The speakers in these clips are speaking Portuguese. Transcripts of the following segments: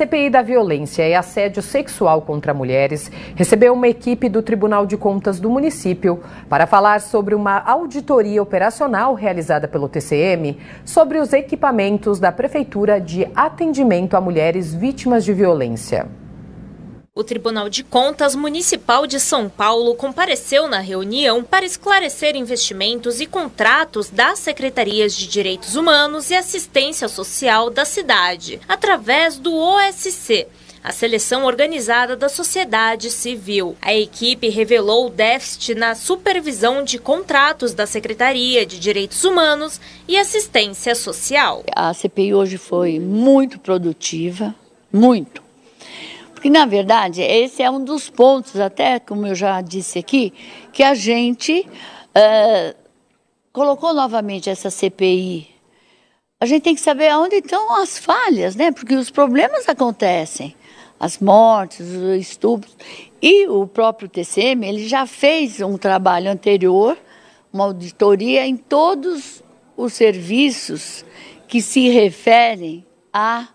CPI da violência e assédio sexual contra mulheres recebeu uma equipe do Tribunal de Contas do município para falar sobre uma auditoria operacional realizada pelo TCM sobre os equipamentos da Prefeitura de atendimento a mulheres vítimas de violência. O Tribunal de Contas Municipal de São Paulo compareceu na reunião para esclarecer investimentos e contratos das secretarias de Direitos Humanos e Assistência Social da cidade, através do OSC, a seleção organizada da sociedade civil. A equipe revelou o déficit na supervisão de contratos da Secretaria de Direitos Humanos e Assistência Social. A CPI hoje foi muito produtiva, muito porque, na verdade, esse é um dos pontos, até como eu já disse aqui, que a gente uh, colocou novamente essa CPI. A gente tem que saber aonde estão as falhas, né? Porque os problemas acontecem. As mortes, os estupros. E o próprio TCM, ele já fez um trabalho anterior, uma auditoria em todos os serviços que se referem a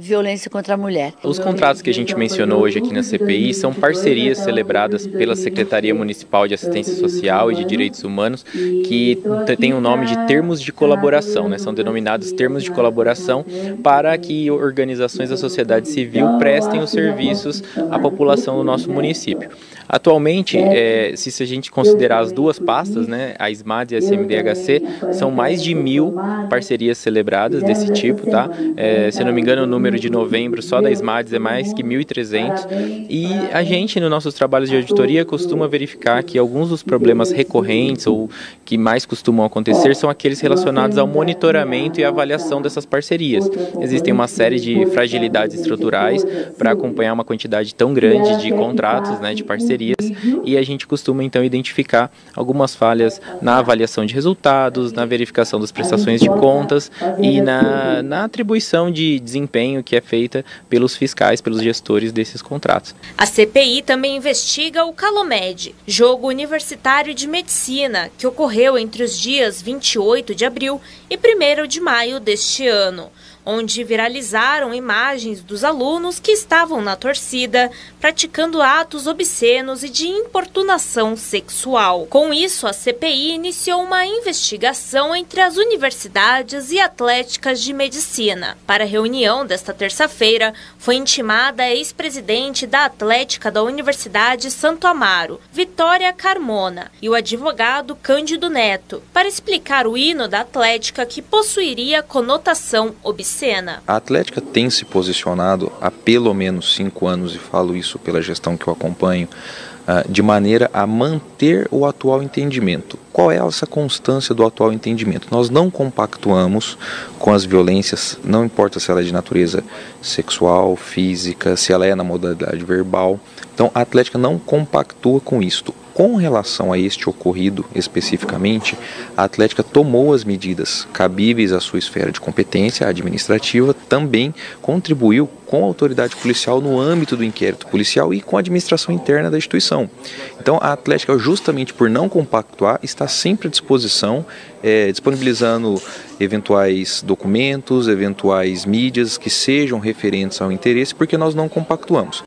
violência contra a mulher. Os contratos que a gente mencionou hoje aqui na CPI são parcerias celebradas pela Secretaria Municipal de Assistência Social e de Direitos Humanos, que tem o nome de termos de colaboração, né? são denominados termos de colaboração para que organizações da sociedade civil prestem os serviços à população do nosso município. Atualmente, é, se a gente considerar as duas pastas, né, a SMAD e a CMDHC, são mais de mil parcerias celebradas desse tipo, tá? É, se não me engano, o número de novembro só da SMADs é mais que 1.300 e a gente, nos nossos trabalhos de auditoria, costuma verificar que alguns dos problemas recorrentes ou que mais costumam acontecer são aqueles relacionados ao monitoramento e avaliação dessas parcerias. Existem uma série de fragilidades estruturais para acompanhar uma quantidade tão grande de contratos, né, de parcerias parcerias e a gente costuma então identificar algumas falhas na avaliação de resultados, na verificação das prestações de contas e na, na atribuição de desempenho que é feita pelos fiscais, pelos gestores desses contratos. A CPI também investiga o Calomed, jogo universitário de medicina, que ocorreu entre os dias 28 de abril e 1 de maio deste ano onde viralizaram imagens dos alunos que estavam na torcida praticando atos obscenos e de importunação sexual. Com isso, a CPI iniciou uma investigação entre as universidades e atléticas de medicina. Para a reunião desta terça-feira, foi intimada a ex-presidente da Atlética da Universidade Santo Amaro, Vitória Carmona, e o advogado Cândido Neto, para explicar o hino da Atlética que possuiria conotação obscena cena. A Atlética tem se posicionado há pelo menos cinco anos, e falo isso pela gestão que eu acompanho, ah, de maneira a manter o atual entendimento. Qual é essa constância do atual entendimento? Nós não compactuamos com as violências, não importa se ela é de natureza sexual, física, se ela é na modalidade verbal. Então a Atlética não compactua com isto. Com relação a este ocorrido especificamente, a Atlética tomou as medidas cabíveis à sua esfera de competência administrativa, também contribuiu com a autoridade policial no âmbito do inquérito policial e com a administração interna da instituição. Então, a Atlética, justamente por não compactuar, está sempre à disposição, é, disponibilizando eventuais documentos, eventuais mídias que sejam referentes ao interesse, porque nós não compactuamos.